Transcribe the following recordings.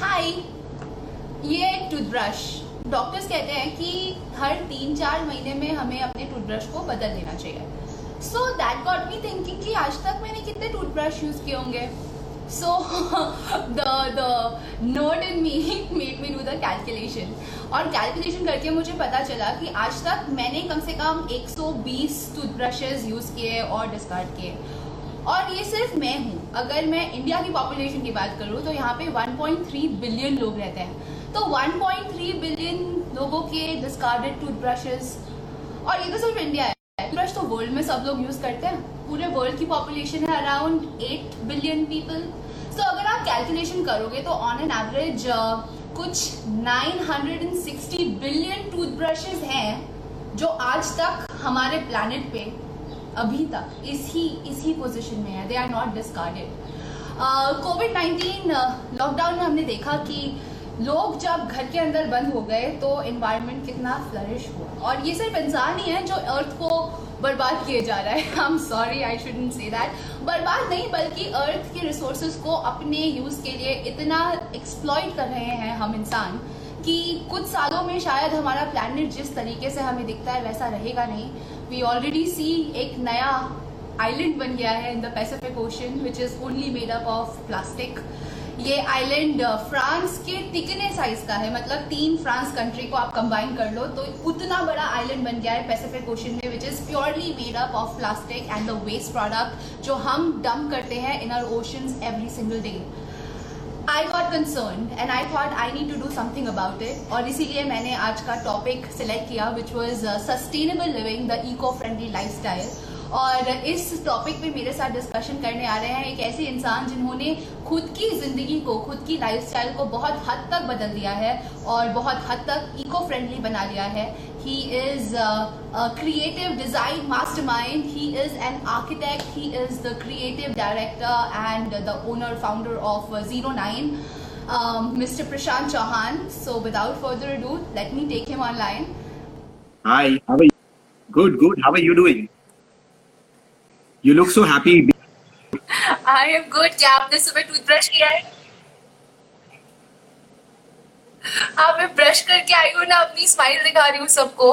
हाय ये toothbrush doctors कहते हैं कि हर तीन चार महीने में हमें अपने टूथब्रश को बदल देना चाहिए। So that got me thinking कि आज तक मैंने कितने टूथब्रश यूज़ किए होंगे। So the the note in me made me do the calculation और कैलकुलेशन करके मुझे पता चला कि आज तक मैंने कम से कम 120 टूथब्रशेज यूज़ किए और डिस्कार्ड किए। और ये सिर्फ़ मैं हूँ। अगर मैं इंडिया की पॉपुलेशन की बात करूँ तो यहाँ पे 1.3 बिलियन लोग रहते हैं। तो 1.3 बिलियन लोगों के डिस्कार्डेड टूथब्रशेस और ये तो सिर्फ़ इंडिया है। टूथब्रश तो वर्ल्ड में सब लोग यूज़ करते हैं। पूरे वर्ल्ड की पॉपुलेशन है अराउंड 8 बिलियन पीपल तो अगर आप कैलकुलेशन करोगे तो ऑन एन एवरेज कुछ 960 बिलियन टूथब्रशेस हैं, जो आज तक हमारे प्लानट पे अभी तक, इसी इसी पोजिशन में है. They are not discarded COVID nineteen lockdown में हमने देखा कि लोग जब घर के अंदर बंद हो गए तो इन्वायरमेंट कितना फ्लरिश हुआ. और ये सिर्फ़ इंसान ही है जो अर्थ को बर्बाद किए जा रहा है. I am sorry I shouldn't say that बर्बाद नहीं, बल्कि अर्थ के रिसोर्सेज को अपने यूज़ के लिए इतना एक्सप्लॉइट कर रहे हैं हम इंसान. कि कुछ सालों में शायद हमारा प्लानट जिस तरीके से हमें दिखता है वैसा रहेगा नहीं। वी ऑलरेडी सी एक नया आइलैंड बन गया है in the Pacific Ocean which is only made up of plastic ये आइलैंड फ्रांस के तिकने साइज़ का है। मतलब तीन फ्रांस कंट्री को आप कंबाइन कर लो तो उतना बड़ा आइलैंड बन गया है पैसिफिक ओशन में which is purely made up of plastic and the waste product जो हम डंप करते हैं in our ocean every single day I got concern and I thought I need to do something about it और इसीलिए मैंने आज का topic select किया which was sustainable living the eco friendly life style और इस टॉपिक पे मेरे साथ डिस्कशन करने आ रहे हैं एक ऐसे इंसान जिन्होंने खुद की ज़िंदगी को, खुद की लाइफस्टाइल को बहुत हद तक बदल दिया है और बहुत हद तक इको फ्रेंडली बना लिया है। He is creative design mastermind he is an architect he is the creative director and the owner founder of zero nine Mr. Prashant Chauhan. So without further ado, let me take him online. Hi, how are you? Good, good. How are you doing? You look so happy. I am good क्या आपने सुबह toothbrush किया है आप मैं brush करके आई हूँ ना अपनी स्माइल दिखा रही हूँ सबको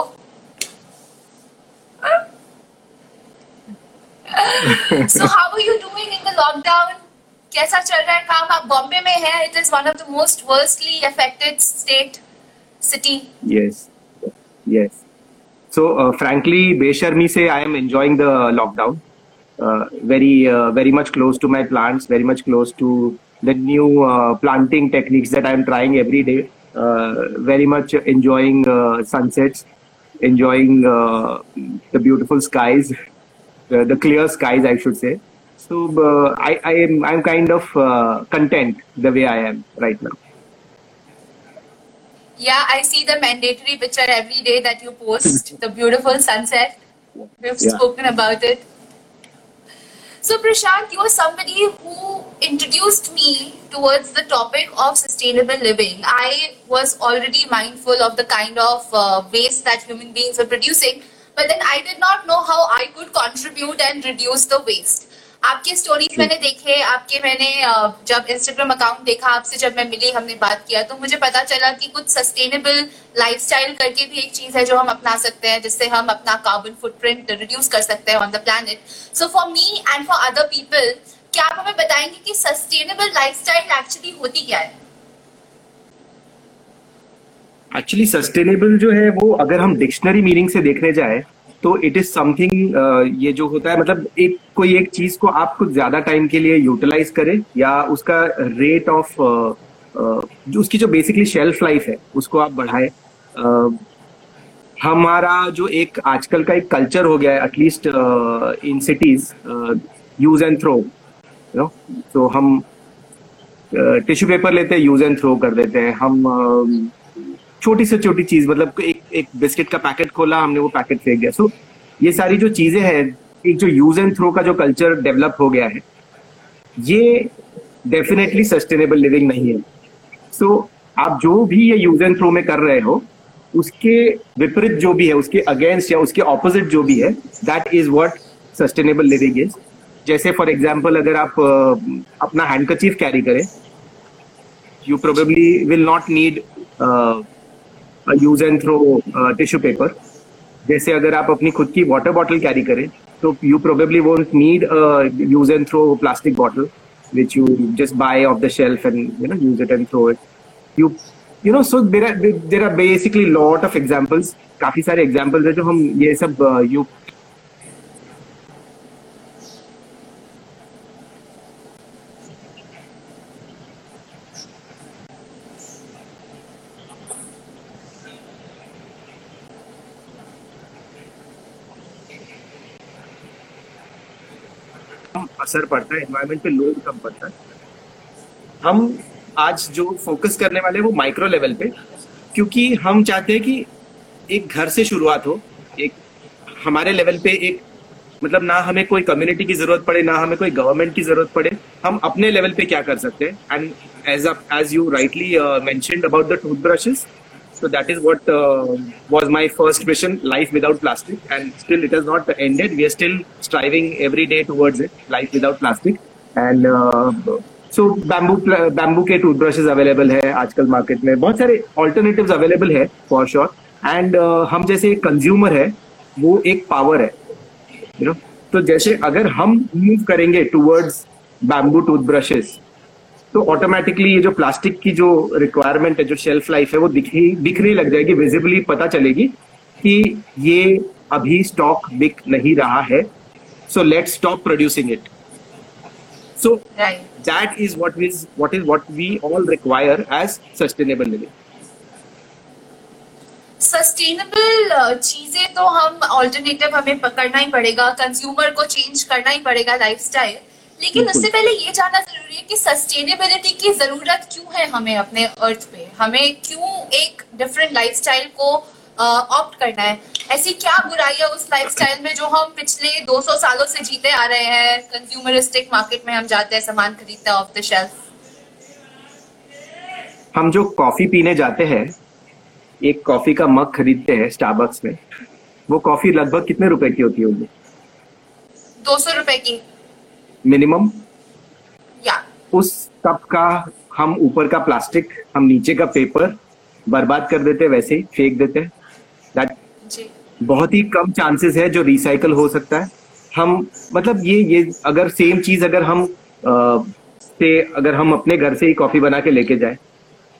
so how are you doing in the lockdown कैसा चल रहा है काम आप बॉम्बे में है it is one of the most worstly affected state city. So, uh, frankly, Besharmi say I am enjoying the lockdown. Uh, very, uh, very much close to my plants. Very much close to the new uh, planting techniques that I am trying every day. Uh, very much enjoying uh, sunsets, enjoying uh, the beautiful skies, the, the clear skies, I should say. So, I, I am, I'm kind of uh, content the way I am right now. Yeah, I see the mandatory picture every day that you post, the beautiful sunset. We've Yeah. spoken about it. So, Prashant, you are somebody who introduced me towards the topic of sustainable living. I was already mindful of the kind of uh, waste that human beings are producing, but then I did not know how I could contribute and reduce the waste. आपके stories मैंने देखे आपके मैंने जब Instagram account देखा आपसे जब मैं मिली हमने बात किया तो मुझे पता चला कि कुछ सस्टेनेबल लाइफस्टाइल करके भी एक चीज़ है जो हम अपना सकते हैं जिससे हम अपना कार्बन फुटप्रिंट रिड्यूस कर सकते हैं on the planet so for me and for other people क्या आप हमें बताएँगे कि सस्टेनेबल लाइफस्टाइल एक्चुअली होती क्या है? एक्चुअली सस्टेनेबल जो है वो अगर हम डिक्शनरी मीनिंग से देखने जाए तो इट इज़ समथिंग ये जो होता है मतलब एक कोई एक चीज़ को आप कुछ ज़्यादा टाइम के लिए यूटिलाइज करें या उसका रेट ऑफ़ जो उसकी जो बेसिकली शेल्फ लाइफ है उसको आप बढ़ाए। Uh, हमारा जो एक आजकल का एक कल्चर हो गया है at least in cities use and throw no तो हम टिश्यू पेपर लेते हैं यूज़ एंड थ्रो कर देते हैं। हम अ, छोटी से छोटी चीज़ मतलब एक एक बिस्किट का पैकेट खोला, हमने वो पैकेट फेंक दिया। सो ये सारी जो चीज़ें हैं, एक जो यूज़ एंड थ्रो का जो कल्चर डेवलप हो गया है, ये डेफिनेटली सस्टेनेबल लिविंग नहीं है। सो आप जो भी ये यूज़ एंड थ्रो में कर रहे हो, उसके विपरीत जो भी है, उसके अगेंस्ट या उसके ऑपोजिट जो भी है that is what sustainable living is जैसे फॉर एग्ज़ाम्पल अगर आप अपना हैंडकचीफ कैरी करें you probably will not need use and throw tissue paper जैसे अगर आप अपनी खुद की वाटर बॉटल कैरी करें तो you probably won't need use and throw plastic bottle which you just buy off the shelf and use it and throw it you you know so there are there are basically lot of examples काफ़ी सारे examples है जो हम ये सब you uh, असर पड़ता है एनवायरमेंट पे लोड कम पड़ता है। हम आज जो फोकस करने वाले हैं वो माइक्रो लेवल पे, क्योंकि हम चाहते हैं कि एक घर से शुरुआत हो, एक हमारे लेवल पे एक मतलब ना हमें कोई कम्युनिटी की ज़रूरत पड़े, ना हमें कोई गवर्नमेंट की ज़रूरत पड़े, हम अपने लेवल पे क्या कर सकते हैं? And as as you rightly mentioned about the toothbrushes So that is what uh, was my first mission, life without plastic. And still it has not ended. We are still striving every day towards it, life without plastic. And uh, so bamboo bamboo के toothbrushes available है आजकल market में बहुत सारे alternatives available है for sure and हम जैसे consumer है वो एक पावर है यू नो तो जैसे अगर हम मूव करेंगे टूवर्ड्स बैम्बू टूथब्रशेस तो ऑटोमेटिकली ये जो प्लास्टिक की जो रिक्वायरमेंट है जो शेल्फ लाइफ है वो दिखने दिखने लग जाएगी विजिबली पता चलेगी कि ये अभी स्टॉक बिक नहीं रहा है। So let stop producing it so that is what is what is what we all require as sustainable living sustainable चीज़ें तो हम ऑल्टरनेटिव हमें पकड़ना ही पड़ेगा कंज्यूमर को चेंज करना ही पड़ेगा लाइफस्टाइल लेकिन उससे पहले ये जानना ज़रूरी है कि सस्टेनेबिलिटी की ज़रूरत क्यों है हमें अपने अर्थ पे? हमें क्यों एक डिफरेंट लाइफस्टाइल को ऑप्ट करना है? ऐसी क्या बुराई है उस लाइफस्टाइल में जो हम पिछले 200 सालों से जीते आ रहे हैं? कंज्यूमरिस्टिक मार्केट में हम जाते हैं सामान खरीदते हैं ऑफ़ द शेल्फ हम जो कॉफ़ी पीने जाते हैं एक कॉफ़ी का मग खरीदते हैं स्टारबक्स में वो कॉफ़ी लगभग कितने रुपए की होती होगी? दो सौ रुपए की। मिनिमम? या। उस कप का हम ऊपर का प्लास्टिक हम नीचे का पेपर बर्बाद कर देते वैसे ही फेंक देते। हैं दैट बहुत ही कम चांसेस है जो रिसाइकल हो सकता है। हम मतलब ये ये अगर सेम चीज़ अगर हम आ, से अगर हम अपने घर से ही कॉफ़ी बना के लेके जाए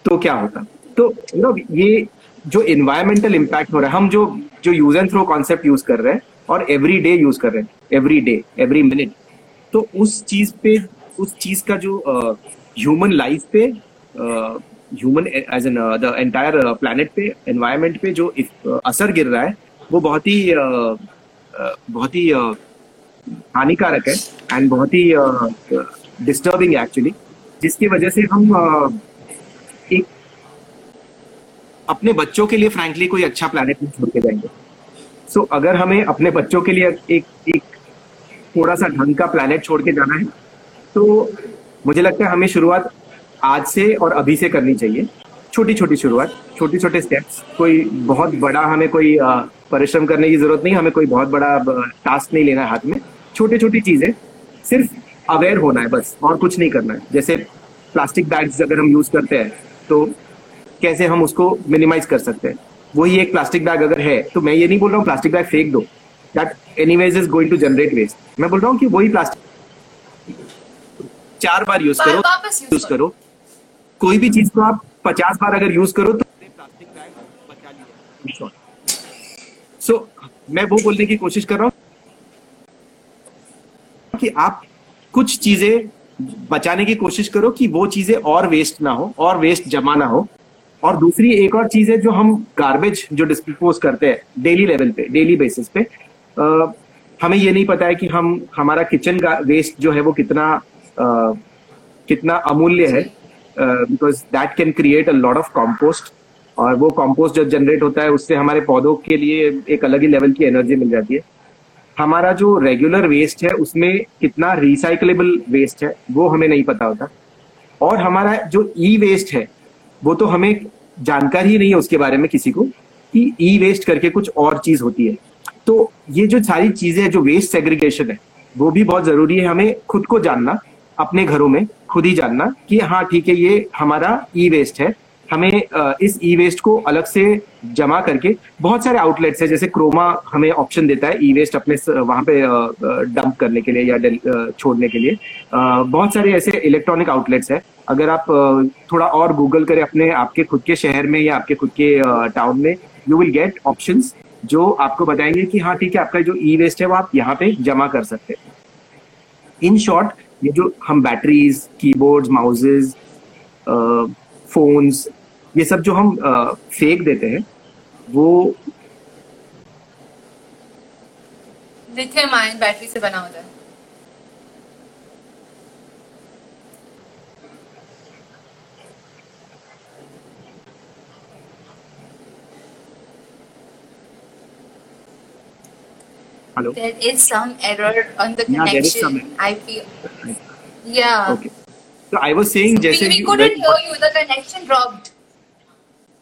तो क्या होता? तो यू नो ये जो इन्वायरमेंटल इम्पैक्ट हो रहा है हम जो जो use and throw concept use कर रहे हैं और एवरी डे यूज़ कर रहे हैं। एवरी डे एवरी मिनट तो उस चीज़ पे उस चीज़ का जो ह्यूमन लाइफ पे human as an the entire planet पे एनवायरमेंट पे जो uh, असर गिर रहा है वो बहुत ही uh, uh, बहुत ही हानिकारक है एंड बहुत ही डिस्टर्बिंग है एक्चुअली जिसकी वजह से हम एक अपने बच्चों के लिए फ्रैंकली कोई अच्छा प्लानट नहीं छोड़ के जाएँगे। सो so, अगर हमें अपने बच्चों के लिए एक एक थोड़ा सा ढंग का प्लानट छोड़ के जाना है। तो मुझे लगता है हमें शुरुआत आज से और अभी से करनी चाहिए। छोटी छोटी शुरुआत छोटे छोटे स्टेप्स कोई बहुत बड़ा हमें कोई परिश्रम करने की ज़रूरत नहीं, हमें कोई बहुत बड़ा टास्क नहीं लेना है हाथ में। छोटी छोटी चीज़ें, सिर्फ़ अवेयर होना है बस, और कुछ नहीं करना है। जैसे प्लास्टिक बैग्स अगर हम यूज़ करते हैं तो कैसे हम उसको मिनिमाइज कर सकते हैं? वही एक प्लास्टिक बैग अगर है तो मैं ये नहीं बोल रहा हूँ प्लास्टिक बैग फेंक दो। That anyways is going to generate waste मैं बोल रहा हूँ कि वही प्लास्टिक चार बार यूज़ करो यूज़ करो। कोई भी चीज़ को आप पचास बार अगर यूज़ करो तो प्लास्टिक बैग बचा लीजिए सो मैं वो बोलने की कोशिश कर रहा हूँ कि आप कुछ चीज़ें बचाने की कोशिश करो कि वो चीज़ें और वेस्ट ना हो और वेस्ट जमा ना हो। और दूसरी एक और चीज़ है जो हम गार्बेज जो डिस्पोज करते हैं डेली लेवल पे डेली बेसिस पे आ, हमें ये नहीं पता है कि हम हमारा किचन का वेस्ट जो है वो कितना आ, कितना अमूल्य है because that can create a lot of compost और वो कॉम्पोस्ट जो जनरेट होता है उससे हमारे पौधों के लिए एक अलग ही लेवल की एनर्जी मिल जाती है। हमारा जो रेगुलर वेस्ट है उसमें कितना रिसाइकलेबल वेस्ट है वो हमें नहीं पता होता। और हमारा जो ई वेस्ट है वो तो हमें जानकारी ही नहीं है उसके बारे में किसी को कि ई वेस्ट करके कुछ और चीज़ होती है। तो ये जो सारी चीज़ें जो वेस्ट सेग्रीगेशन है, वो भी बहुत ज़रूरी है हमें खुद को जानना, अपने घरों में खुद ही जानना कि हाँ ठीक है, ये हमारा ई वेस्ट है। हमें इस ई वेस्ट को अलग से जमा करके बहुत सारे आउटलेट्स है, जैसे क्रोमा हमें ऑप्शन देता है ई वेस्ट अपने वहाँ पे डंप करने के लिए या छोड़ने के लिए। बहुत सारे ऐसे इलेक्ट्रॉनिक आउटलेट्स है। अगर आप थोड़ा और गूगल करें अपने, आपके खुद के शहर में या आपके खुद के टाउन में यू विल गेट ऑप्शन जो आपको बताएँगे कि हाँ ठीक है, आपका जो ई वेस्ट है वो आप यहाँ पे जमा कर सकते हैं। इन शॉर्ट ये जो हम बैटरीज कीबोर्ड्स माउसेस फोन्स ये सब जो हम फेंक देते हैं, वो लिथियम आयन बैटरी से बना होता है। Hello. There is some error on the Yeah, there is connection. some- I feel. Yeah. Okay. So I was saying, We, जैसे we you- couldn't hear you. The connection dropped.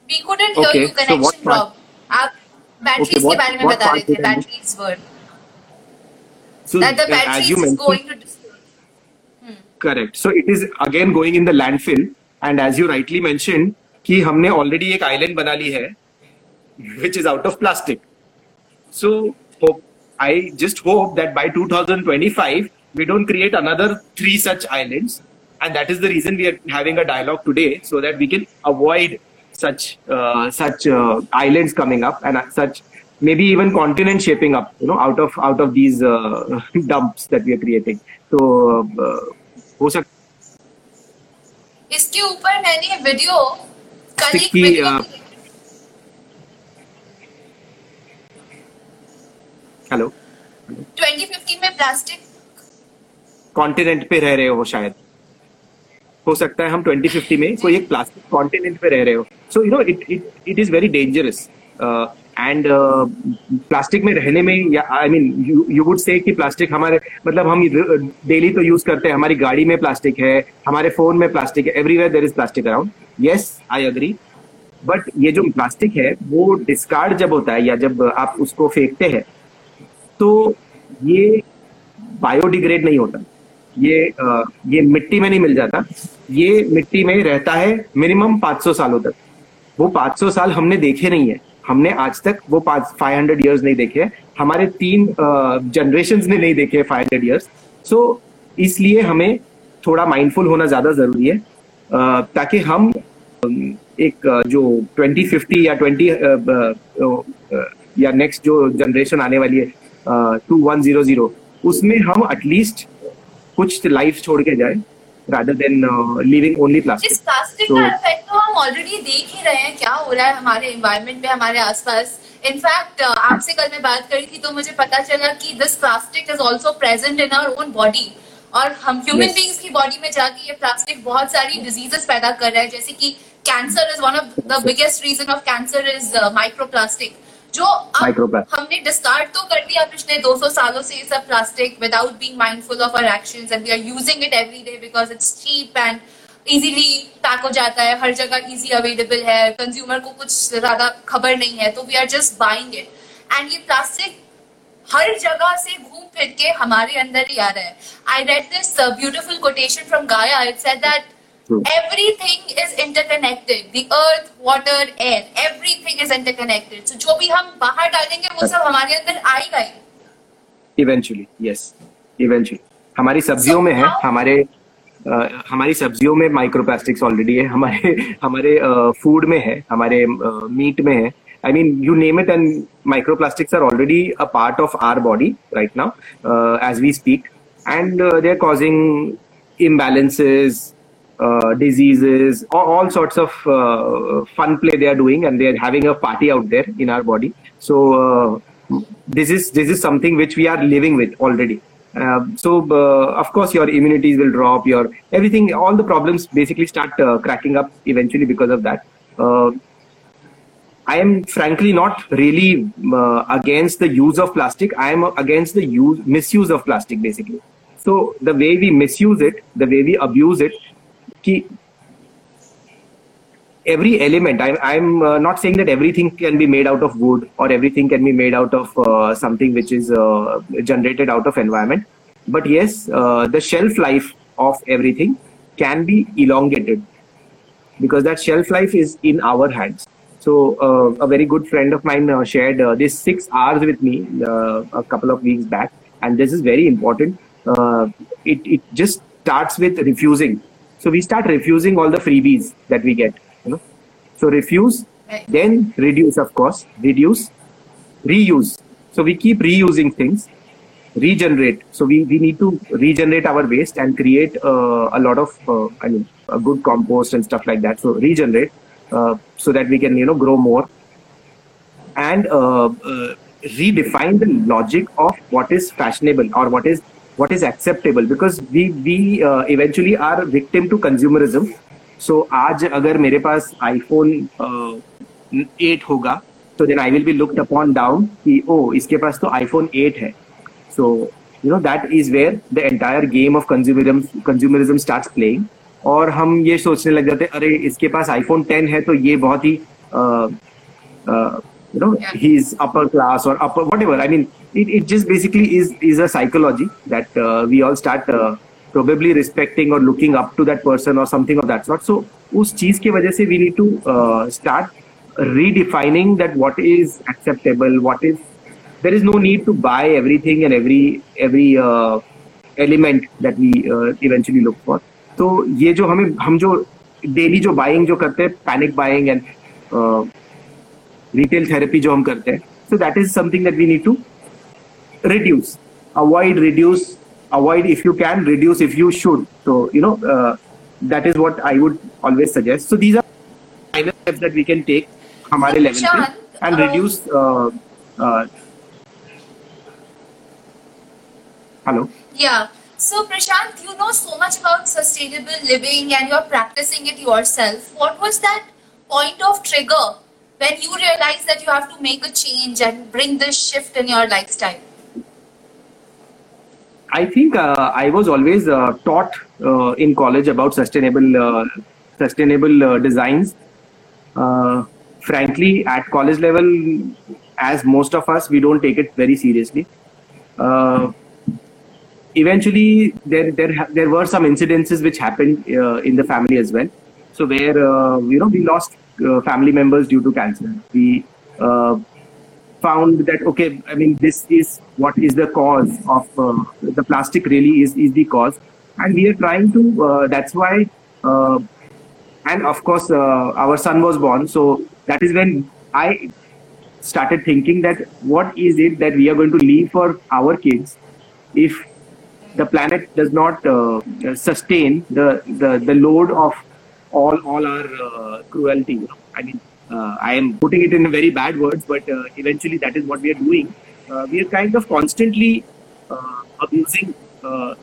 We couldn't okay. hear you. so Connection what part- dropped. आप batteries Okay, के what- बारे में what बता part रहे थे? Batteries were so that the uh, you is mentioned, going to correct. So it is again going in the landfill, and as you rightly mentioned, कि हमने already एक island बना ली है, which is out of plastic. So hope I just hope that by 2025 we don't create another three such islands, and that is the reason we are having a dialogue today, so that we can avoid such uh, such uh, islands coming up and such maybe even continent shaping up, you know, out of out of these uh, dumps that we are creating. So uh, हो सकता इसके ऊपर मैंने video कल एक की, video hello 2015 में plastic continent पे रह रहे हो शायद। हो सकता है हम 2050 में कोई एक प्लास्टिक कॉन्टिनेंट पे रह रहे हो। So you know it it it is very dangerous and plastic में रहने में या आई मीन यू वुड से कि प्लास्टिक हमारे मतलब हम डेली तो यूज़ करते हैं। हमारी गाड़ी में प्लास्टिक है हमारे फ़ोन में प्लास्टिक है everywhere there is plastic around yes I agree but ये जो प्लास्टिक है वो डिस्कार्ड जब होता है या जब आप उसको फेंकते हैं तो ये बायोडिग्रेड नहीं होता। ये ये मिट्टी में नहीं मिल जाता। ये मिट्टी में रहता है मिनिमम 500 सालों तक। वो 500 साल हमने देखे नहीं है। हमने आज तक वो फाइव हंड्रेड ईयर्स नहीं देखे हमारे तीन जनरेशन ने नहीं देखे फाइव हंड्रेड ईयर्स सो इसलिए हमें थोड़ा माइंडफुल होना ज़्यादा ज़रूरी है। ताकि हम एक जो 2050 या 20 या नेक्स्ट जो जनरेशन आने वाली है टू वन ज़ीरो ज़ीरो उसमें हम एटलीस्ट कुछ लाइफ छोड़ के जाए rather than uh, leaving only इस plastic. प्लास्टिक So- का इफ़ेक्ट तो हम ऑलरेडी देख ही रहे हैं क्या हो रहा है हमारे एनवायरनमेंट में हमारे आसपास इनफैक्ट आपसे कल मैं बात करी थी तो मुझे पता चला कि this plastic is also present in our own body और हम ह्यूमन Yes. बींग्स की बॉडी में जाके ये प्लास्टिक बहुत सारी डिजीजेस पैदा कर रहा है जैसे कि cancer is one of the biggest reason of cancer is microplastic जो हमने डिस्कार्ड तो कर दिया पिछले 200 सालों से ये सब plastic without being mindful of our actions and we are using it every day because it's cheap and easily pack हो जाता है हर जगह इजी अवेलेबल है कंज्यूमर को कुछ ज़्यादा खबर नहीं है तो we are just buying it and ये प्लास्टिक हर जगह से घूम फिर के हमारे अंदर ही आ रहा है। I read this beautiful quotation from Gaia it said that Everything is interconnected. The earth water air. Everything is interconnected. So जो भी हम बाहर डालेंगे वो सब हमारे अंदर आएगा ही इवेंचुअली यस इवेंचुअली हमारी सब्जियों So में है हमारे अ, हमारी सब्जियों में माइक्रोप्लास्टिक्स ऑलरेडी है हमारे हमारे फ़ूड में है हमारे मीट में है। I mean you name it and microplastics are already a part of our body right now as we speak and they are causing imbalances uh, diseases all, all sorts of uh, fun play they are doing and they are having a party out there in our body so uh, this is this is something which we are living with already uh, so uh, of course your immunities will drop your everything all the problems basically start cracking up eventually because of that I am frankly not really against the use of plastic. I am against the use misuse of plastic basically. So the way we misuse it, the way we abuse it, ki every element. I'm uh, not saying that everything can be made out of wood or everything can be made out of uh, something which is uh, generated out of environment. But yes, the shelf life of everything can be elongated because that shelf life is in our hands. So a very good friend of mine shared this six hours with me a couple of weeks back, and this is very important. It it just starts with refusing. So we start refusing all the freebies that we get. You know, so refuse, then reduce, of course, reduce, reuse. So we keep reusing things, regenerate. So we, we need to regenerate our waste and create uh, a lot of, uh, I mean, a good compost and stuff like that. So regenerate uh, so that we can, you know, grow more and uh, uh, redefine the logic of what is fashionable or what is what is acceptable? Because we we uh, eventually are victim to consumerism. So आज अगर मेरे पास iPhone eight होगा तो then I will be looked upon down कि ओ इसके पास तो आईफोन एट है। So you know that is where the entire game of consumerism consumerism starts playing और हम ये सोचने लग जाते हैं अरे इसके पास आईफोन टेन है तो ये बहुत ही uh, uh, you know Yeah. he's upper class or upper whatever i mean it, it just basically is is a psychology that uh, we all start uh, probably respecting or looking up to that person or something of that sort so उस चीज़ की वजह से we need to uh, start redefining that what is acceptable what is there is no need to buy everything and every every uh, element that we uh, eventually look for तो ये जो हमें हम जो डेली जो buying जो करते हैं panic buying and retail therapy जो हम करते हैं so that is something that we need to reduce. Avoid reduce. Avoid if you can reduce if you should. So you know uh, that is what i would always suggest. So these are minor steps that we can take our level and um, reduce uh, uh, hello? Yeah. So prashant you know so much about sustainable living and you're practicing it yourself. What was that point of trigger when you realized that you have to make a change and bring this shift in your lifestyle? I think uh, I was always uh, taught uh, in college about sustainable uh, sustainable uh, designs. Uh, frankly, at college level, as most of us, we don't take it very seriously. Eventually, there there there were some incidences which happened in the family as well. So where you know we lost family members due to cancer. We found that okay i mean this is what is the cause of uh, the plastic really is is the cause and we are trying to uh, that's why uh, and of course uh, our son was born so that is when i started thinking that what is it that we are going to leave for our kids if the planet does not uh, sustain the, the the load of all all our uh, cruelty. You know? I mean, uh, I am putting it in very bad words, but uh, eventually that is what we are doing. Uh, we are kind of constantly uh, abusing uh,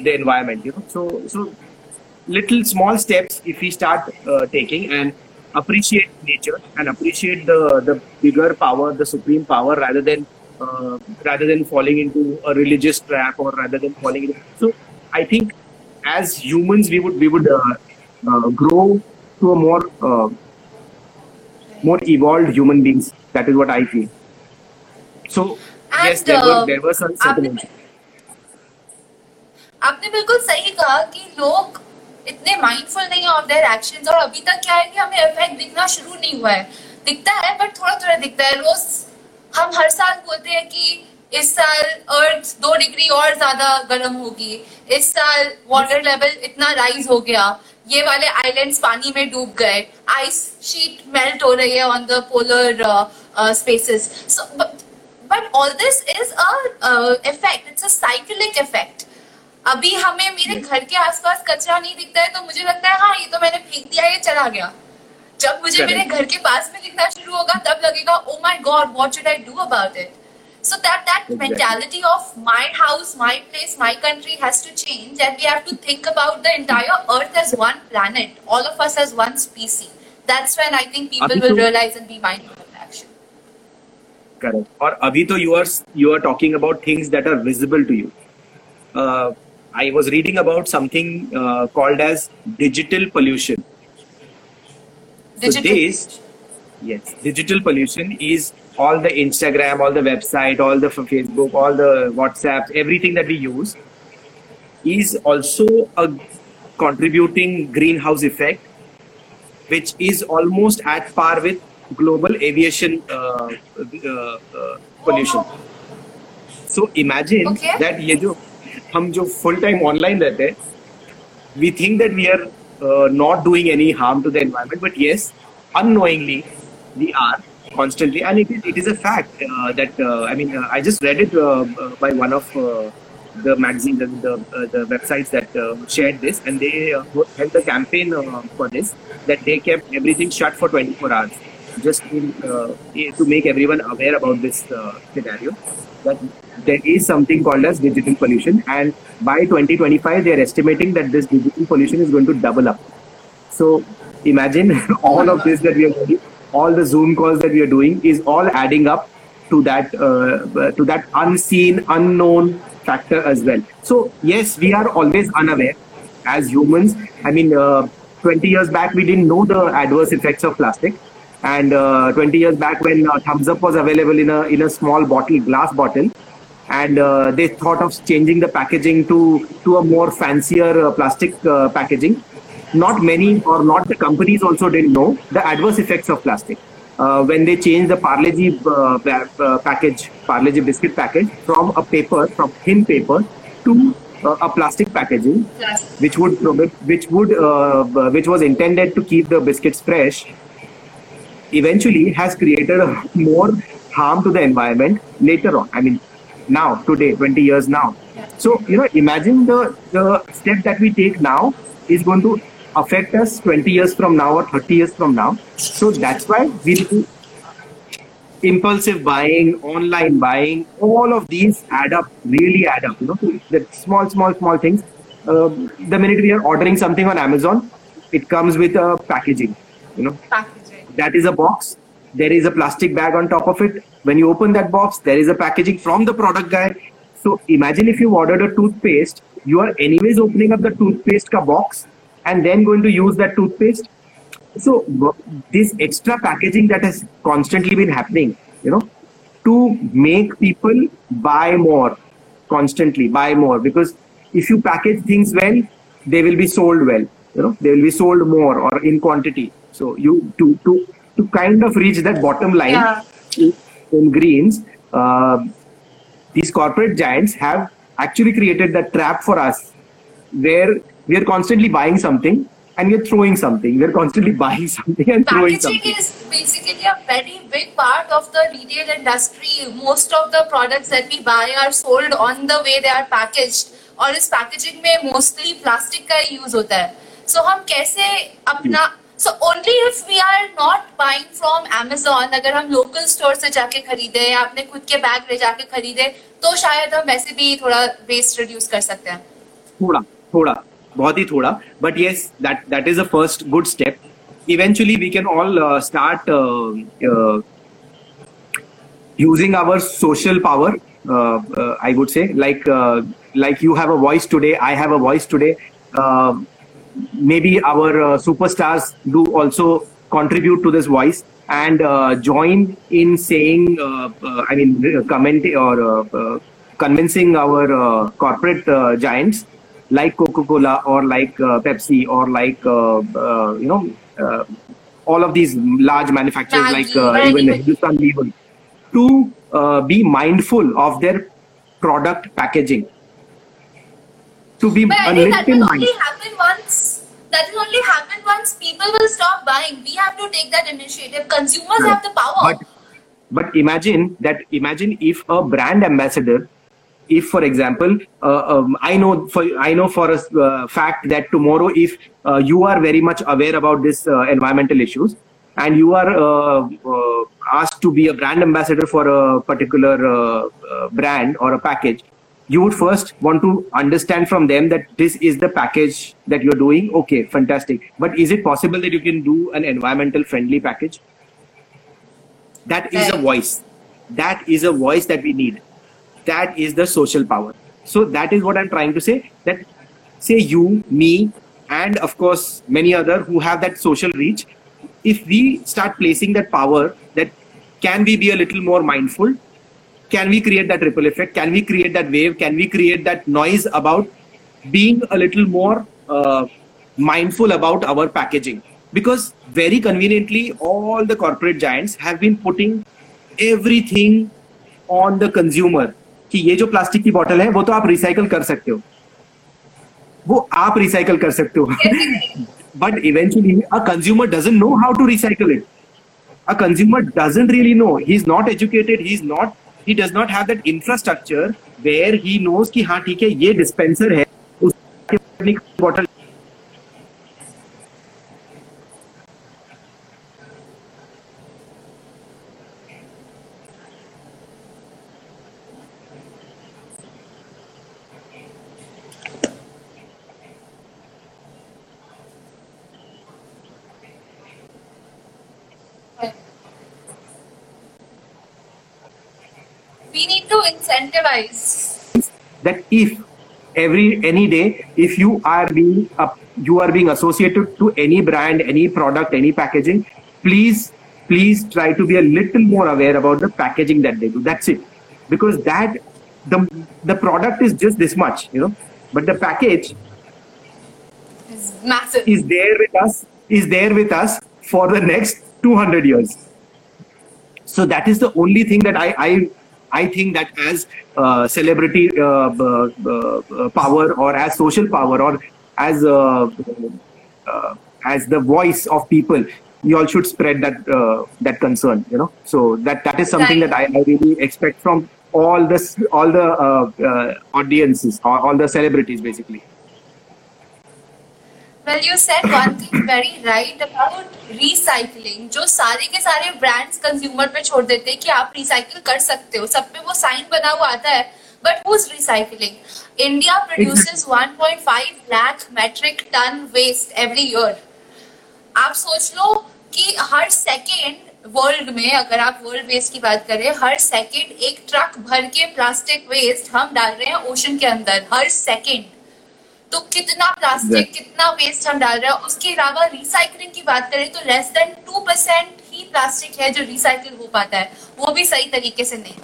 the environment. You know, so so little small steps if we start uh, taking and appreciate nature and appreciate the the bigger power, the supreme power, rather than rather than falling into a religious trap or rather than falling into. So I think as humans we would we would grow to a more more evolved human beings. That is what I feel. So And, yes, there were uh, there were some आपने आपने बिल्कुल सही कहा कि लोग इतने mindful नहीं है ऑफ़ देयर एक्शंस और अभी तक क्या है कि हमें इफ़ेक्ट दिखना शुरू नहीं हुआ है। दिखता है बट थोड़ा थोड़ा दिखता है। रोज हम हर साल बोलते हैं कि इस साल अर्थ दो डिग्री और ज़्यादा गर्म होगी। इस साल वाटर लेवल इतना राइज हो गया। ये वाले आइलैंड्स पानी में डूब गए। आइस शीट मेल्ट हो रही है on the polar spaces so but all this is a effect it's a cyclic effect अभी हमें मेरे घर के आसपास कचरा नहीं दिखता है तो मुझे लगता है हाँ ये तो मैंने फेंक दिया ये चला गया। जब मुझे Correct. मेरे घर के पास में दिखना शुरू होगा तब लगेगा ओ my God what should I do about it So that that exactly. mentality of my house, my place, my country has to change, and we have to think about the entire Earth as one planet, all of us as one species. That's when I think people will realize and be mindful of action. Correct. Or Abhito, you are you are talking about things that are visible to you. Uh, I was reading about something uh, called as digital pollution. Digital so this, yes, digital pollution is all the Instagram, all the website, all the Facebook, all the WhatsApp, everything that we use is also a contributing greenhouse effect, which is almost at par with global aviation uh, uh, uh, pollution. So imagine Okay. that ये जो हम जो full time online रहते हैं, we think that we are uh, not doing any harm to the environment, but yes, unknowingly we are constantly, and it is, it is a fact uh, that uh, I mean uh, I just read it by one of the magazines and the uh, the websites that uh, shared this, and they uh, held a campaign for this that they kept everything shut for 24 hours just in, to make everyone aware about this scenario that there is something called as digital pollution and by 2025 they are estimating that this digital pollution is going to double up. So imagine all of this that we are doing all the zoom calls that we are doing is all adding up to that uh, to that unseen unknown factor as well. So yes we are always unaware as humans. I mean uh, 20 years back we didn't know the adverse effects of plastic. And uh, 20 years back when uh, thumbs up was available in a in a small bottle glass bottle and uh, they thought of changing the packaging to to a more fancier uh, plastic uh, packaging not many or not the companies also didn't know the adverse effects of plastic uh, when they changed the Parle-G uh, uh, package, Parle-G biscuit package from a paper, from thin paper to uh, a plastic packaging, Plastic. which would which would uh, which was intended to keep the biscuits fresh, eventually has created more harm to the environment later on. I mean, now today, 20 years now. So you know, imagine the the step that we take now is going to affect us 20 years from now or 30 years from now. So that's why we do impulsive buying, online buying, all of these add up, really add up. You know, the small, small, small things. Um the minute we are ordering something on Amazon, it comes with a packaging. You know, Packaging. that is a box. There is a plastic bag on top of it. When you open that box, there is a packaging from the product guy. So imagine if you ordered a toothpaste, you are anyways opening up the toothpaste ka box and then going to use that toothpaste. So this extra packaging that has constantly been happening, you know, to make people buy more constantly, buy more because if you package things well, they will be sold well. You know, they will be sold more or in quantity. So you to to to kind of reach that bottom line Yeah. in, greens, uh, these corporate giants have actually created that trap for us where we are constantly buying something and we're throwing something. We're constantly buying something and throwing Packaging something. is basically a very big part of the retail industry. Most of the products that we buy are sold on the way they are packaged. और इस packaging में mostly plastic का use होता है सो so, हम कैसे अपना so only if we are not buying from Amazon अगर हम लोकल स्टोर से जाके खरीदे या अपने खुद के बैग ले जाके खरीदे तो शायद हम वैसे भी थोड़ा वेस्ट रिड्यूस कर सकते हैं थोड़ा थोड़ा बहुत ही थोड़ा but yes that that is a first good step eventually we can all start using our social power uh, uh, i would say like uh, like you have a voice today i have a voice today uh, maybe our uh, superstars do also contribute to this voice and uh, join in saying uh, uh, i mean uh, commenting or uh, uh, convincing our uh, corporate uh, giants like coca-cola or like uh, pepsi or like uh, uh, you know uh, all of these large manufacturers like uh, Maggi, even Hindustan Lever to uh, be mindful of their product packaging to be But I think that will only happen once. That will only happen once people will stop buying. We have to take that initiative. Consumers have the power. but but imagine that imagine if a brand ambassador if for example uh, um, i know for i know for a uh, fact that tomorrow if uh, you are very much aware about this uh, environmental issues and you are uh, uh, asked to be a brand ambassador for a particular brand or a package you would first want to understand from them that this is the package that you're doing. Okay fantastic. But is it possible that you can do an environmental friendly package? That is a voice. That is a voice that we need that is the social power. So that is what i'm trying to say that say you me and of course many other who have that social reach if we start placing that power that can we be a little more mindful? Can we create that ripple effect? Can we create that wave? Can we create that noise about being a little more uh, mindful about our packaging? Because very conveniently all the corporate giants have been putting everything on the consumer कि ये जो plastic की bottle है वो तो आप recycle कर सकते हो। वो आप रिसाइकल कर सकते हो। But eventually a consumer doesn't know how to recycle it a consumer doesn't really know he is not educated he is not he does not have that infrastructure where he knows कि हाँ ठीक है ये dispenser है उसके bottle that if every any day if you are being up you are being associated to any brand any product any packaging please please try to be a little more aware about the packaging that they do. That's it. Because that the the product is just this much you know. But the package It's massive. is there with us is there with us for the next 200 years. So that is the only thing that i i i think that as uh, celebrity uh, uh, power or as social power or as uh, uh, as the voice of people you all should spread that that concern you know. So that that is something that I, I really expect from all this all the audiences all, all the celebrities basically Well, you said one thing very right about recycling. जो सारे के सारे brands consumer पे छोड़ देते हैं कि आप रिसाइकिल कर सकते हो। सब पे वो साइन बना हुआ आता है। But who's recycling India produces 1.5 lakh metric ton waste every year आप सोच लो कि हर सेकेंड वर्ल्ड में अगर आप वर्ल्ड वेस्ट की बात करें हर सेकेंड एक ट्रक भर के प्लास्टिक वेस्ट हम डाल रहे हैं ओशन के अंदर। हर सेकेंड तो कितना प्लास्टिक. कितना वेस्ट हम डाल रहे हैं। उसके अलावा रिसाइकलिंग की बात करें तो लेस देन टू परसेंट ही प्लास्टिक है जो रिसाइकिल हो पाता है। वो भी सही तरीके से नहीं।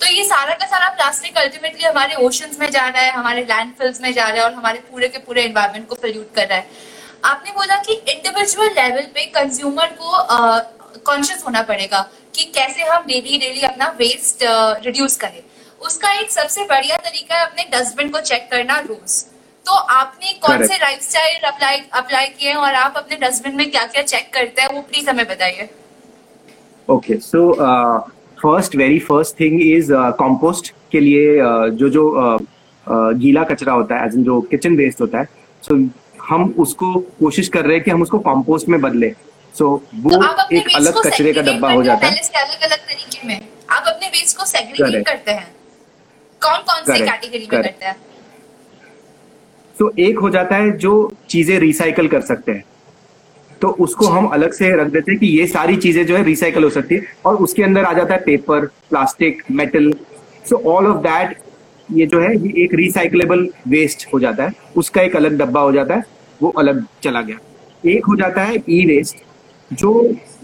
तो ये सारा का सारा प्लास्टिक अल्टीमेटली हमारे ओशंस में जा रहा है हमारे लैंडफिल्स में जा रहा है और हमारे पूरे के पूरे एनवायरमेंट को पोल्यूट कर रहा है। आपने बोला कि इंडिविजुअल लेवल पे कंज्यूमर को कॉन्शियस होना पड़ेगा कि कैसे हम डेली डेली अपना वेस्ट रिड्यूस करें। उसका एक सबसे बढ़िया तरीका है अपने डस्टबिन को चेक करना रोज। तो आपने कौन. से लाइफस्टाइल अप्लाई अप्लाई किए और आप अपने डस्टबिन में क्या क्या चेक करते हैं वो प्लीज़ हमें बताइए। Okay so first very first thing is compost के लिए uh, जो जो uh, uh, गीला कचरा होता है एज इन जो किचन वेस्ट होता है सो so, हम उसको कोशिश कर रहे हैं कि हम उसको कंपोस्ट में बदले। सो तो वो अपने एक अलग कचरे का डब्बा हो जाता है। अलग अलग तरीके में। आप अपने वेस्ट को सेग्रीगेट करते हैं। कौन कौन से कैटेगरी में करते हैं? तो एक हो जाता है जो चीज़ें रिसाइकल कर सकते हैं। तो उसको हम अलग से रख देते हैं कि ये सारी चीज़ें जो है रिसाइकल हो सकती है और उसके अंदर आ जाता है paper plastic metal so all of that ये जो है ये एक रिसाइकलेबल वेस्ट हो जाता है। उसका एक अलग डब्बा हो जाता है वो अलग चला गया। एक हो जाता है ई वेस्ट जो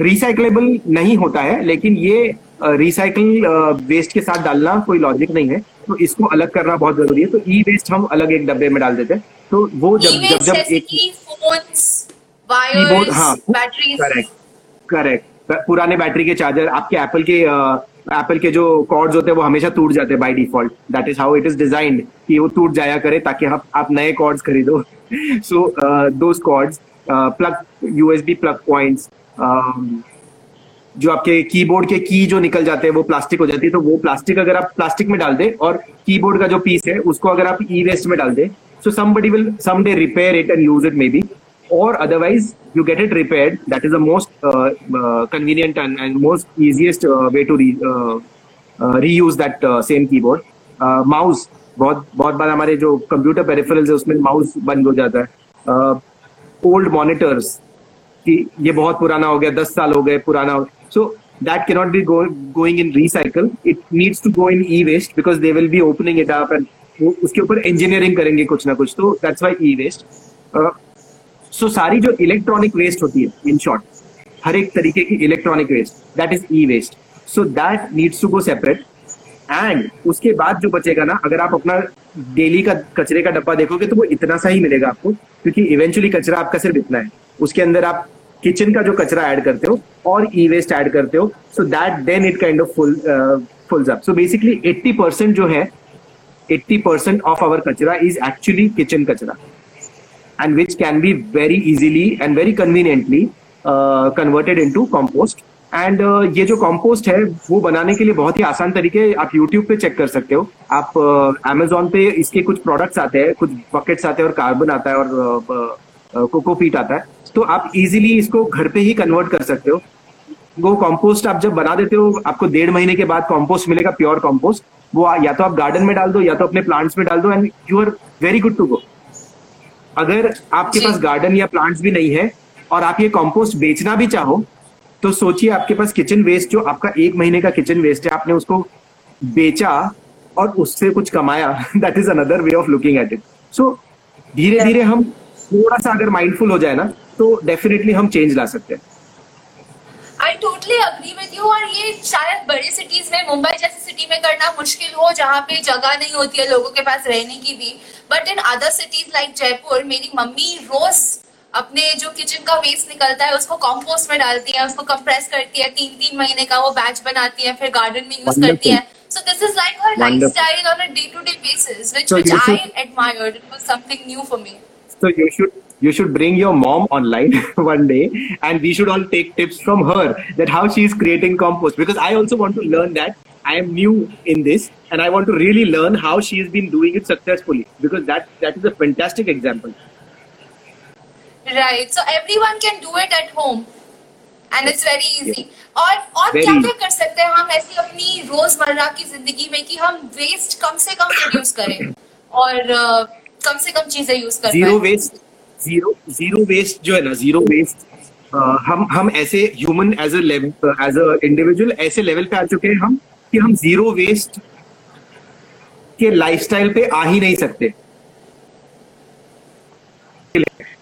रिसाइकलेबल नहीं होता है लेकिन ये रिसाइकल वेस्ट के साथ डालना कोई लॉजिक नहीं है। तो इसको अलग करना बहुत ज़रूरी है। तो ई वेस्ट हम अलग एक डब्बे में डाल देते हैं। तो वो जब जब जब एक कीबोर्ड हाँ करेक्ट करेक्ट पुराने बैटरी के चार्जर आपके एप्पल के एप्पल के जो कॉर्ड्स होते हैं वो हमेशा टूट जाते हैं by default that is how it is designed कि वो टूट जाया करे ताकि आप आप नए कॉर्ड्स खरीदो। So those cords plug USB plug points जो आपके कीबोर्ड के की जो निकल जाते हैं, वो प्लास्टिक हो जाती है तो वो प्लास्टिक अगर आप प्लास्टिक में डाल दें और कीबोर्ड का जो पीस है, उसको अगर आप ई वेस्ट में डाल दें so some will someday repair it and use it maybe और otherwise you get it repair that is the most convenient and and most easiest way to reuse that same keyboard mouse बहुत बहुत बार हमारे जो computer peripherals है, उसमें mouse बंद हो जाता है। uh, ओल्ड मॉनिटर्स कि ये बहुत पुराना हो गया, दस साल हो गए पुराना हो so that cannot be going in recycle it needs to go in e waste because they will be opening it up and उसके ऊपर इंजीनियरिंग करेंगे कुछ ना कुछ तो that's why e waste so सारी जो इलेक्ट्रॉनिक वेस्ट होती है इन शॉर्ट हर एक तरीके की electronic waste that is e waste so that needs to go separate and उसके बाद जो बचेगा ना, अगर आप अपना डेली का कचरे का डब्बा देखोगे तो वो इतना सा ही मिलेगा आपको, क्योंकि इवेंचुअली कचरा आपका सिर्फ़ इतना है। उसके अंदर आप किचन का जो कचरा ऐड करते हो और ई वेस्ट ऐड करते हो so that then it kind of full fulls up so basically 80 percent जो है 80 परसेंट ऑफ़ आवर कचरा इज़ एक्चुअली किचन कचरा and which can be very easily and very conveniently converted into compost and ये जो compost है वो बनाने के लिए बहुत ही आसान तरीके आप यूट्यूब पे चेक कर सकते हो। आप अमेजोन uh, पे इसके कुछ प्रोडक्ट्स आते हैं कुछ बकेट्स आते हैं और कार्बन आता है और कोकोपीट uh, uh, आता है। तो आप इजीली इसको घर पे ही कन्वर्ट कर सकते हो। वो कंपोस्ट आप जब बना देते हो आपको डेढ़ महीने के बाद कंपोस्ट मिलेगा प्योर कंपोस्ट वो या तो आप गार्डन में डाल दो या तो अपने प्लांट्स में डाल दो and you are very good to go अगर आपके पास गार्डन या प्लांट्स भी नहीं है और आप ये कॉम्पोस्ट बेचना भी चाहो तो सोचिए आपके पास किचन वेस्ट जो आपका एक महीने का किचन वेस्ट है आपने उसको बेचा और उससे कुछ कमाया। That is another way of looking at it so धीरे धीरे हम थोड़ा सा अगर माइंडफुल हो जाए ना तो डेफिनेटली हम चेंज ला सकते हैं I totally agree with you और ये शायद बड़ी सिटीज़ में मुंबई जैसी सिटी में करना मुश्किल हो जहाँ पे जगह नहीं होती है लोगों के पास रहने की भी but in other cities like Jaipur मेरी मम्मी रोज अपने जो किचन का वेस्ट निकलता है उसको कॉम्पोस्ट में डालती है उसको कंप्रेस करती है तीन तीन महीने का वो बैच बनाती है फिर गार्डन में यूज़ करती है So this is like her Wonderful. lifestyle on a day-to-day basis, which so which I should, admired. It was something new for me. So you should you should bring your mom online one day, and we should all take tips from her that how she is creating compost because I also want to learn that. I am new in this, and I want to really learn how she has been doing it successfully because that that is a fantastic example. Right. So everyone can do it at home. And it's very easy और और क्या क्या कर सकते हैं हम ऐसी अपनी रोजमर्रा की जिंदगी में कि हम वेस्ट कम से कम प्रोड्यूस करें और uh, कम से कम चीजें यूज करें zero waste zero zero waste जो है ना ज़ीरो वेस्ट हम हम ऐसे human as as a individual ऐसे लेवल पे आ चुके हैं हम कि हम ज़ीरो वेस्ट के लाइफस्टाइल पे आ ही नहीं सकते।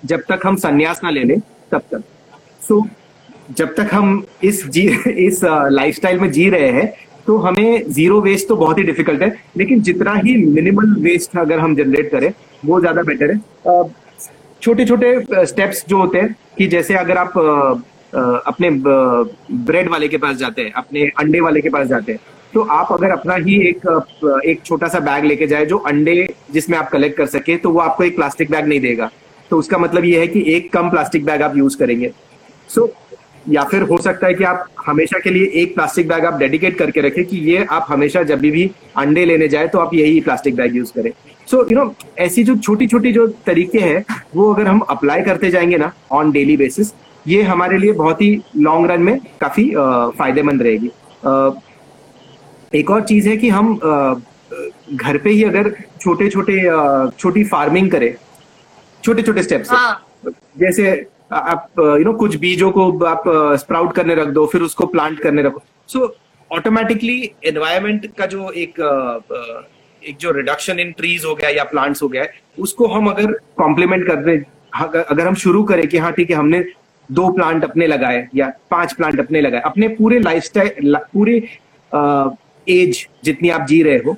जब तक हम संन्यास ना ले लें तब तक। सो so, जब तक हम इस जी इस लाइफस्टाइल में जी रहे हैं तो हमें ज़ीरो वेस्ट तो बहुत ही डिफ़िकल्ट है लेकिन जितना ही मिनिमल वेस्ट अगर हम जनरेट करें वो ज़्यादा बेटर है। छोटे छोटे स्टेप्स जो होते हैं कि जैसे अगर आप अपने ब्रेड वाले के पास जाते हैं, अपने अंडे वाले के पास जाते हैं तो आप अगर अपना ही एक एक छोटा सा बैग लेके जाए जो अंडे जिसमें आप कलेक्ट कर सके तो वो आपको एक प्लास्टिक बैग नहीं देगा। तो उसका मतलब ये है कि एक कम प्लास्टिक बैग आप यूज़ करेंगे। सो या फिर हो सकता है कि आप हमेशा के लिए एक प्लास्टिक बैग आप डेडिकेट करके रखें कि ये आप हमेशा जब भी अंडे लेने जाए तो आप यही प्लास्टिक बैग यूज़ करें। सो यू नो ऐसी जो छोटी छोटी जो तरीके हैं वो अगर हम अप्लाई करते जाएँगे ना ऑन डेली बेसिस ये हमारे लिए बहुत ही लॉन्ग रन में काफ़ी फ़ायदेमंद रहेगी। एक और चीज़ है कि हम घर पे ही अगर छोटे छोटे छोटी फ़ार्मिंग करें छोटे छोटे स्टेप्स हाँ. जैसे आप यू नो कुछ बीजों को आप स्प्राउट करने रख दो फिर उसको प्लांट करने रखो सो ऑटोमेटिकली एनवायरमेंट का जो एक एक जो रिडक्शन इन ट्रीज हो गया या प्लांट्स हो गया उसको हम अगर कॉम्प्लीमेंट कर दे अगर हम शुरू करें कि हाँ ठीक है हमने दो प्लांट अपने लगाए या पाँच प्लांट अपने लगाए अपने पूरे लाइफ स्टाइल पूरे एज जितनी आप जी रहे हो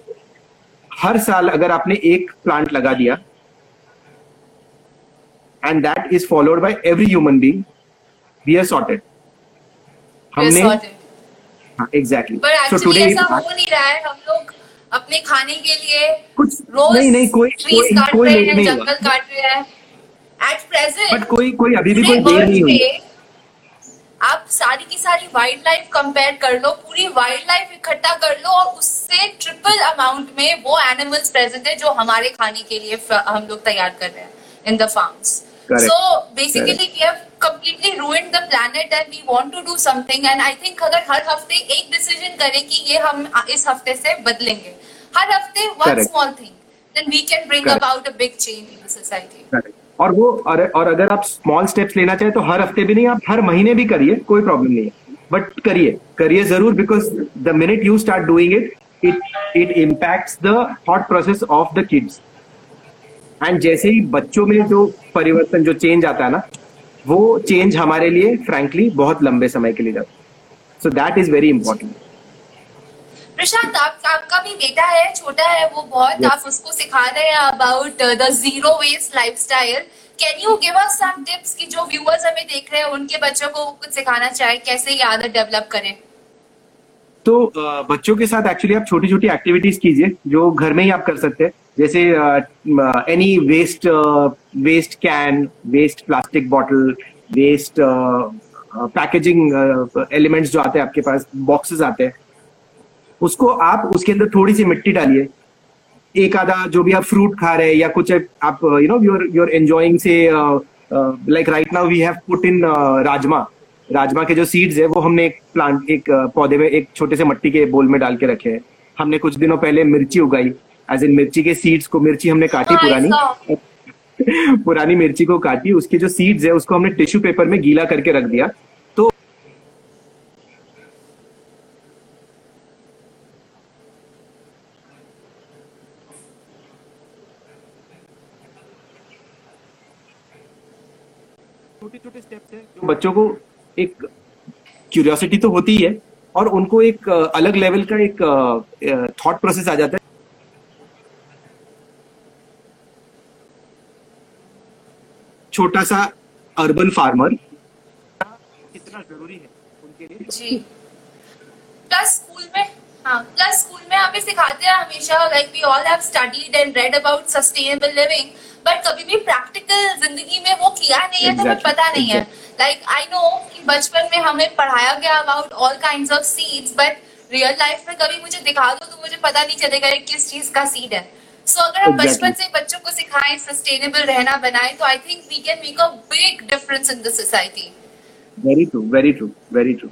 हर साल अगर आपने एक प्लांट लगा दिया and that is followed by every human being we are sorted. हमने हाँ एग्जैक्टली सो टुडे ऐसा हो नहीं रहा है हम लोग अपने खाने के लिए कुछ रोज नहीं नहीं कोई कोई कोई लेट नहीं जंगल काट रहे हैं। एट प्रेजेंट बट कोई कोई अभी भी कोई देर नहीं हुई। आप सारी की सारी वाइल्ड लाइफ कंपेयर कर लो पूरी वाइल्ड लाइफ इकट्ठा कर लो और उससे ट्रिपल अमाउंट में वो एनिमल्स प्रेजेंट है जो हमारे खाने के लिए हम लोग तैयार कर रहे हैं in the farms Correct. So basically Correct. we have completely ruined the planet and we want to do something and I think अगर हर हफ़्ते एक डिसीज़न करें कि ये हम इस हफ़्ते से बदलेंगे हर हफ़्ते one Correct. small thing then we can bring Correct. about a big change in the society. Correct. और वो और, और अगर आप स्मॉल स्टेप्स लेना चाहे तो हर हफ़्ते भी नहीं आप हर महीने भी करिए कोई प्रॉब्लम नहीं है बट करिए करिए ज़रूर because the minute you start doing it it it impacts the thought process of the kids and जैसे ही बच्चों में जो परिवर्तन जो चेंज आता है ना वो चेंज हमारे लिए फ्रैंकली बहुत लंबे समय के लिए जाता so that is very important Prashant आप, आपका भी बेटा है छोटा है वो बहुत yes. आप उसको सिखा रहे हैं about the zero waste lifestyle can you give us some tips कि जो व्यूअर्स हमें देख रहे हैं उनके बच्चों को कुछ सिखाना चाहे कैसे ये आदत डेवलप करें? तो बच्चों के साथ एक्चुअली आप छोटी छोटी एक्टिविटीज़ कीजिए जो घर में ही आप कर सकते हैं। जैसे any waste waste can waste plastic bottle waste packaging elements जो आते हैं आपके पास बॉक्सेस आते हैं, उसको आप उसके अंदर थोड़ी सी मिट्टी डालिए। एक आधा जो भी आप फ्रूट खा रहे हैं या कुछ आप you know you're you're enjoying say like right now we have put in rajma. Rajma के जो सीड्स है, वो हमने एक प्लांट एक पौधे में, एक छोटे से मट्टी के बोल में डाल के रखे हैं। हमने कुछ दिनों पहले मिर्ची उगाई। एज इन मिर्ची के सीड्स को मिर्ची हमने काटी पुरानी। पुरानी मिर्ची को काटी उसके जो सीड्स है उसको हमने टिश्यू पेपर में गीला करके रख दिया। तो छोटे छोटे स्टेप्स है जो बच्चों को एक क्यूरियोसिटी तो होती है और उनको एक अलग लेवल का एक थॉट प्रोसेस आ जाता है। छोटा सा अर्बन फार्मर कितना ज़रूरी है उनके लिए? जी। प्लस स्कूल में हाँ प्लस स्कूल में हमें सिखाते हैं हमेशा like we all have studied and read about sustainable living but कभी भी प्रैक्टिकल ज़िंदगी में वो किया नहीं है तो हमें पता नहीं है। लाइक आई नो कि बचपन में हमें पढ़ाया गया about all kind of seeds but real life में कभी मुझे दिखा दो तो मुझे पता नहीं चलेगा किस चीज़ का सीड है। सो so, अगर हम exactly. बचपन से बच्चों को सिखाएँ सस्टेनेबल रहना बनाए तो I think we can make a big difference in the society very true very true very true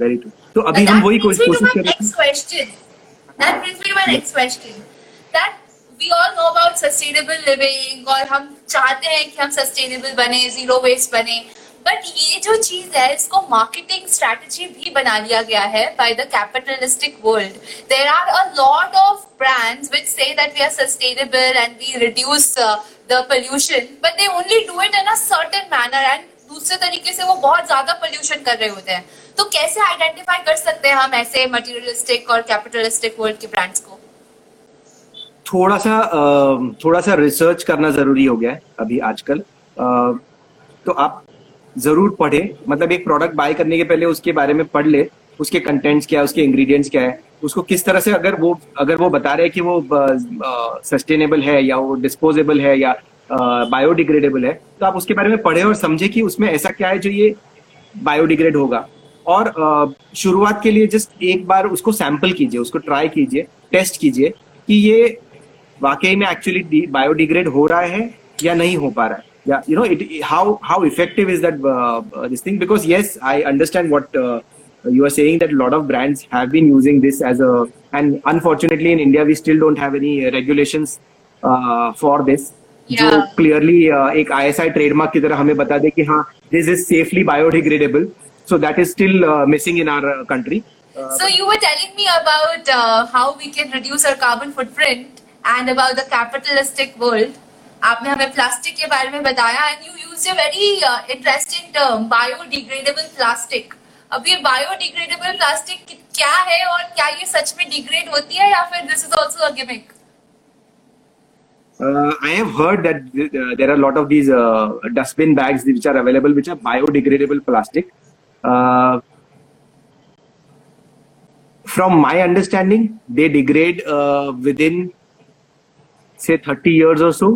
very true तो अभी हम वही कोशिश कर रहे हैं question that brings me to my next question that we all know about sustainable living और हम चाहते हैं कि हम सस्टेनेबल बने ज़ीरो वेस्ट बने. बट ये जो चीज़ है इसको मार्केटिंग स्ट्रेटजी भी बना लिया गया है by the capitalistic world there are a lot of brands which say that we are sustainable and we reduce uh, the pollution but they only do it in a certain manner and दूसरे तरीके से वो बहुत ज़्यादा pollution कर रहे होते हैं। तो कैसे आइडेंटिफाई कर सकते हैं हम ऐसे मटेरियलिस्टिक और कैपिटलिस्टिक वर्ल्ड के ब्रांड्स को? थोड़ा सा थोड़ा सा रिसर्च करना ज़रूरी हो गया है अभी आजकल। तो आप ज़रूर पढ़े। मतलब एक प्रोडक्ट बाय करने के पहले उसके बारे में पढ़ ले। उसके कंटेंट्स क्या है उसके इंग्रेडिएंट्स क्या है उसको किस तरह से अगर वो अगर वो बता रहे हैं कि वो सस्टेनेबल है या वो डिस्पोजेबल है या बायोडिग्रेडेबल है तो आप उसके बारे में पढ़े और समझे कि उसमें ऐसा क्या है जो ये बायोडिग्रेड होगा। और शुरुआत के लिए जस्ट एक बार उसको सैंपल कीजिए उसको ट्राई कीजिए टेस्ट कीजिए कि ये वाकई में एक्चुअली बायोडिग्रेड हो रहा है या नहीं हो पा रहा है। it how how effective is that uh, uh, this thing? Because yes i understand what uh, you are saying that a lot of brands have been using this as a and unfortunately in india we still don't have any regulations uh, for this जो clearly एक ISI trademark की तरह हमें बता दे कि हाँ this is safely biodegradable so that is still uh, missing in our uh, country uh, so you were telling me about how we can reduce our carbon footprint and about the capitalistic world आपने हमें plastic के बारे में बताया and you use a very interesting term biodegradable plastic अब ये biodegradable plastic क्या है और क्या ये सच में डिग्रेड होती है या फिर this is also a gimmick Uh, I have heard that uh, there are a lot of these uh, dustbin bags which are available, which are biodegradable plastic. Uh, from my understanding, they degrade uh, within, say, 30 years or so.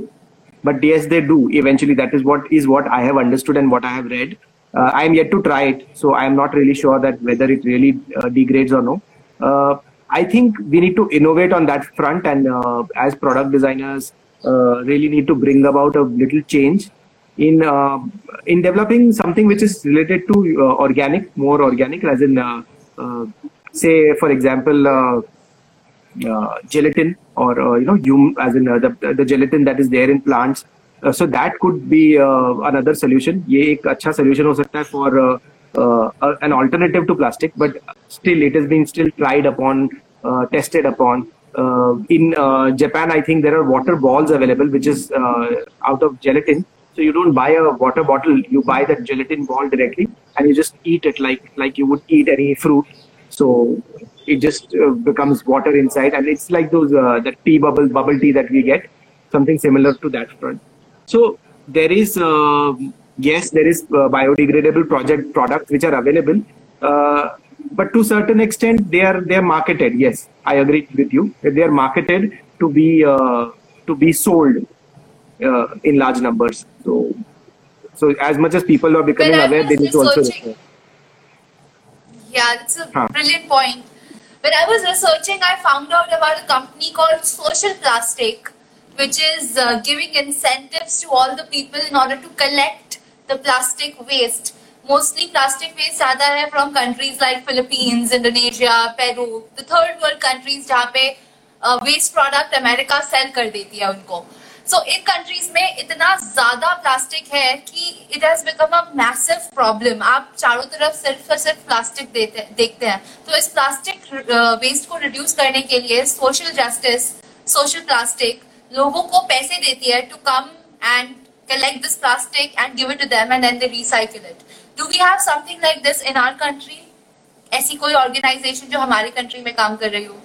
but yes they do eventually that is what is what i have understood and what i have read uh, i am yet to try it so i am not really sure that whether it really uh, degrades or no. Uh, i think we need to innovate on that front and uh, as product designers uh, really need to bring about a little change in uh, in developing something which is related to organic more organic as in say for example uh, gelatin or uh, you know hum, as in uh, the, the gelatin that is there in plants uh, so that could be uh, another solution ये एक अच्छा solution हो सकता है for uh, uh, an alternative to plastic but still it has been still tried upon uh, tested upon uh, in uh, Japan I think there are water balls available which is uh, out of gelatin so you don't buy a water bottle you buy that gelatin ball directly and you just eat it like like you would eat any fruit so it just uh, becomes water inside and it's like those uh, the tea bubble bubble tea that we get something similar to that front so there is uh, yes there is uh, biodegradable project products which are available uh, but to certain extent they are they are marketed yes i agree with you that they are marketed to be uh, to be sold uh, in large numbers so so as much as people are becoming aware they need to also researching- Yeah, that's a Huh. brilliant point. When I was researching, I found out about a company called Social Plastic, which is uh, giving incentives to all the people in order to collect the plastic waste. Mostly plastic waste आता है from countries like Philippines, Indonesia, Peru, the third world countries जहाँ पे uh, waste product America sell कर देती है उनको. सो so, इन countries में इतना ज़्यादा प्लास्टिक है कि it has become a massive problem आप चारों तरफ़ सिर्फ़ और सिर्फ़ प्लास्टिक देते देखते हैं तो इस प्लास्टिक वेस्ट को रिड्यूस करने के लिए सोशल जस्टिस सोशल प्लास्टिक लोगों को पैसे देती है to come and collect this plastic and give to them and they recycle it do we have something like this in our country ऐसी कोई ऑर्गेनाइजेशन जो हमारे कंट्री में काम कर रही हो?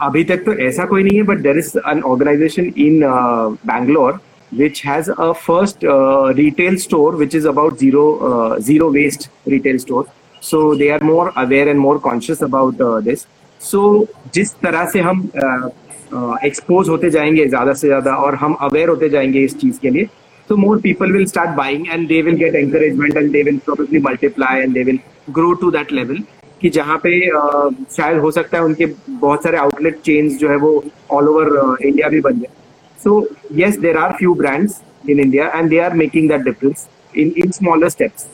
अभी तक तो ऐसा कोई नहीं है but there is an organisation in Bangalore which has first retail store which is about zero waste retail store so they are more aware and more conscious about this so जिस तरह से हम एक्सपोज uh, uh होते जाएँगे ज़्यादा से ज़्यादा और हम अवेयर होते जाएँगे इस चीज़ के लिए so more people will start buying and they will get encouragement and they probably multiply and they will grow to that level कि जहाँ पे uh, शायद हो सकता है उनके बहुत सारे आउटलेट चेन्स जो है वो ऑल ओवर इंडिया भी बन जाए। So yes there are few brands in India and they are making that difference in in smaller steps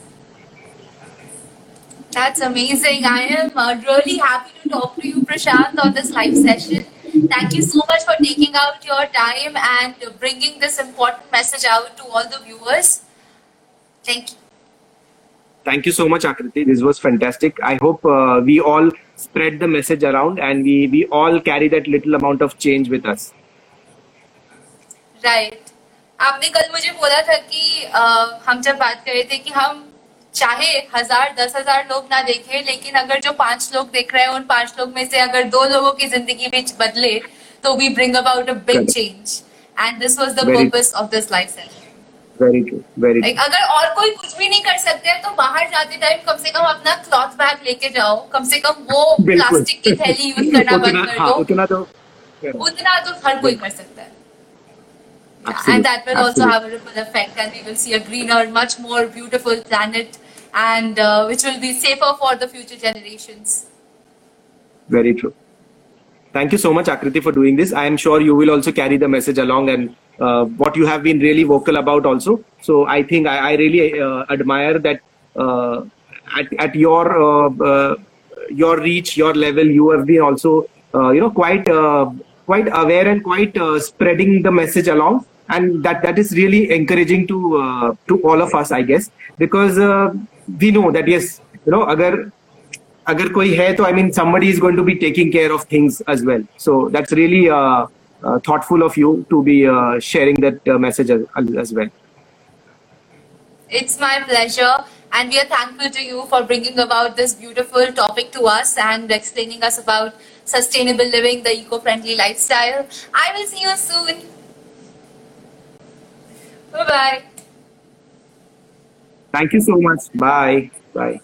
That's amazing. I am uh, really happy to talk to you, Prashant, on this live session. Thank you so much for taking out your time and bringing this important message out to all the viewers. Thank you. Thank you so much, Akriti. This was fantastic. I hope uh, we all spread the message around and we, we all carry that little amount of change with us. Right आपने कल मुझे बोला था कि uh, हम जब बात कर रहे थे कि हम चाहे हज़ार दस हज़ार लोग ना देखें लेकिन अगर जो पाँच लोग देख रहे हैं उन पाँच लोग में से अगर दो लोगों की ज़िंदगी में बदले तो we bring about a big change and this was the purpose of this life true. Very अगर और कोई कुछ भी नहीं कर सकते हैं तो बाहर जाते टाइम कम से कम अपना क्लॉथ बैग लेके जाओ। कम से कम वो प्लास्टिक की थैली यूज़ करना बंद कर हाँ दो। उतना तो उतना तो हर कोई कर सकता है। Absolutely, and that will also have a ripple effect and we will see a greener much more beautiful planet and uh, which will be safer for the future generations Very true. Thank you so much, Akriti, for doing this. I am sure you will also carry the message along and uh, what you have been really vocal about also. So I think I, I really uh, admire that uh, at, at your uh, uh, your reach, your level, you have been also uh, you know quite uh, quite aware and quite uh, spreading the message along and that that is really encouraging to uh, to all of us i guess. Because uh, we know that yes you know agar agar koi hai to i mean somebody is going to be taking care of things as well. So that's really uh, uh thoughtful of you to be uh, sharing that uh, message as, as well. It's my pleasure. And we are thankful to you for bringing about this beautiful topic to us and explaining us about sustainable living the eco-friendly lifestyle. I will see you soon bye bye thank you so much. Bye. Bye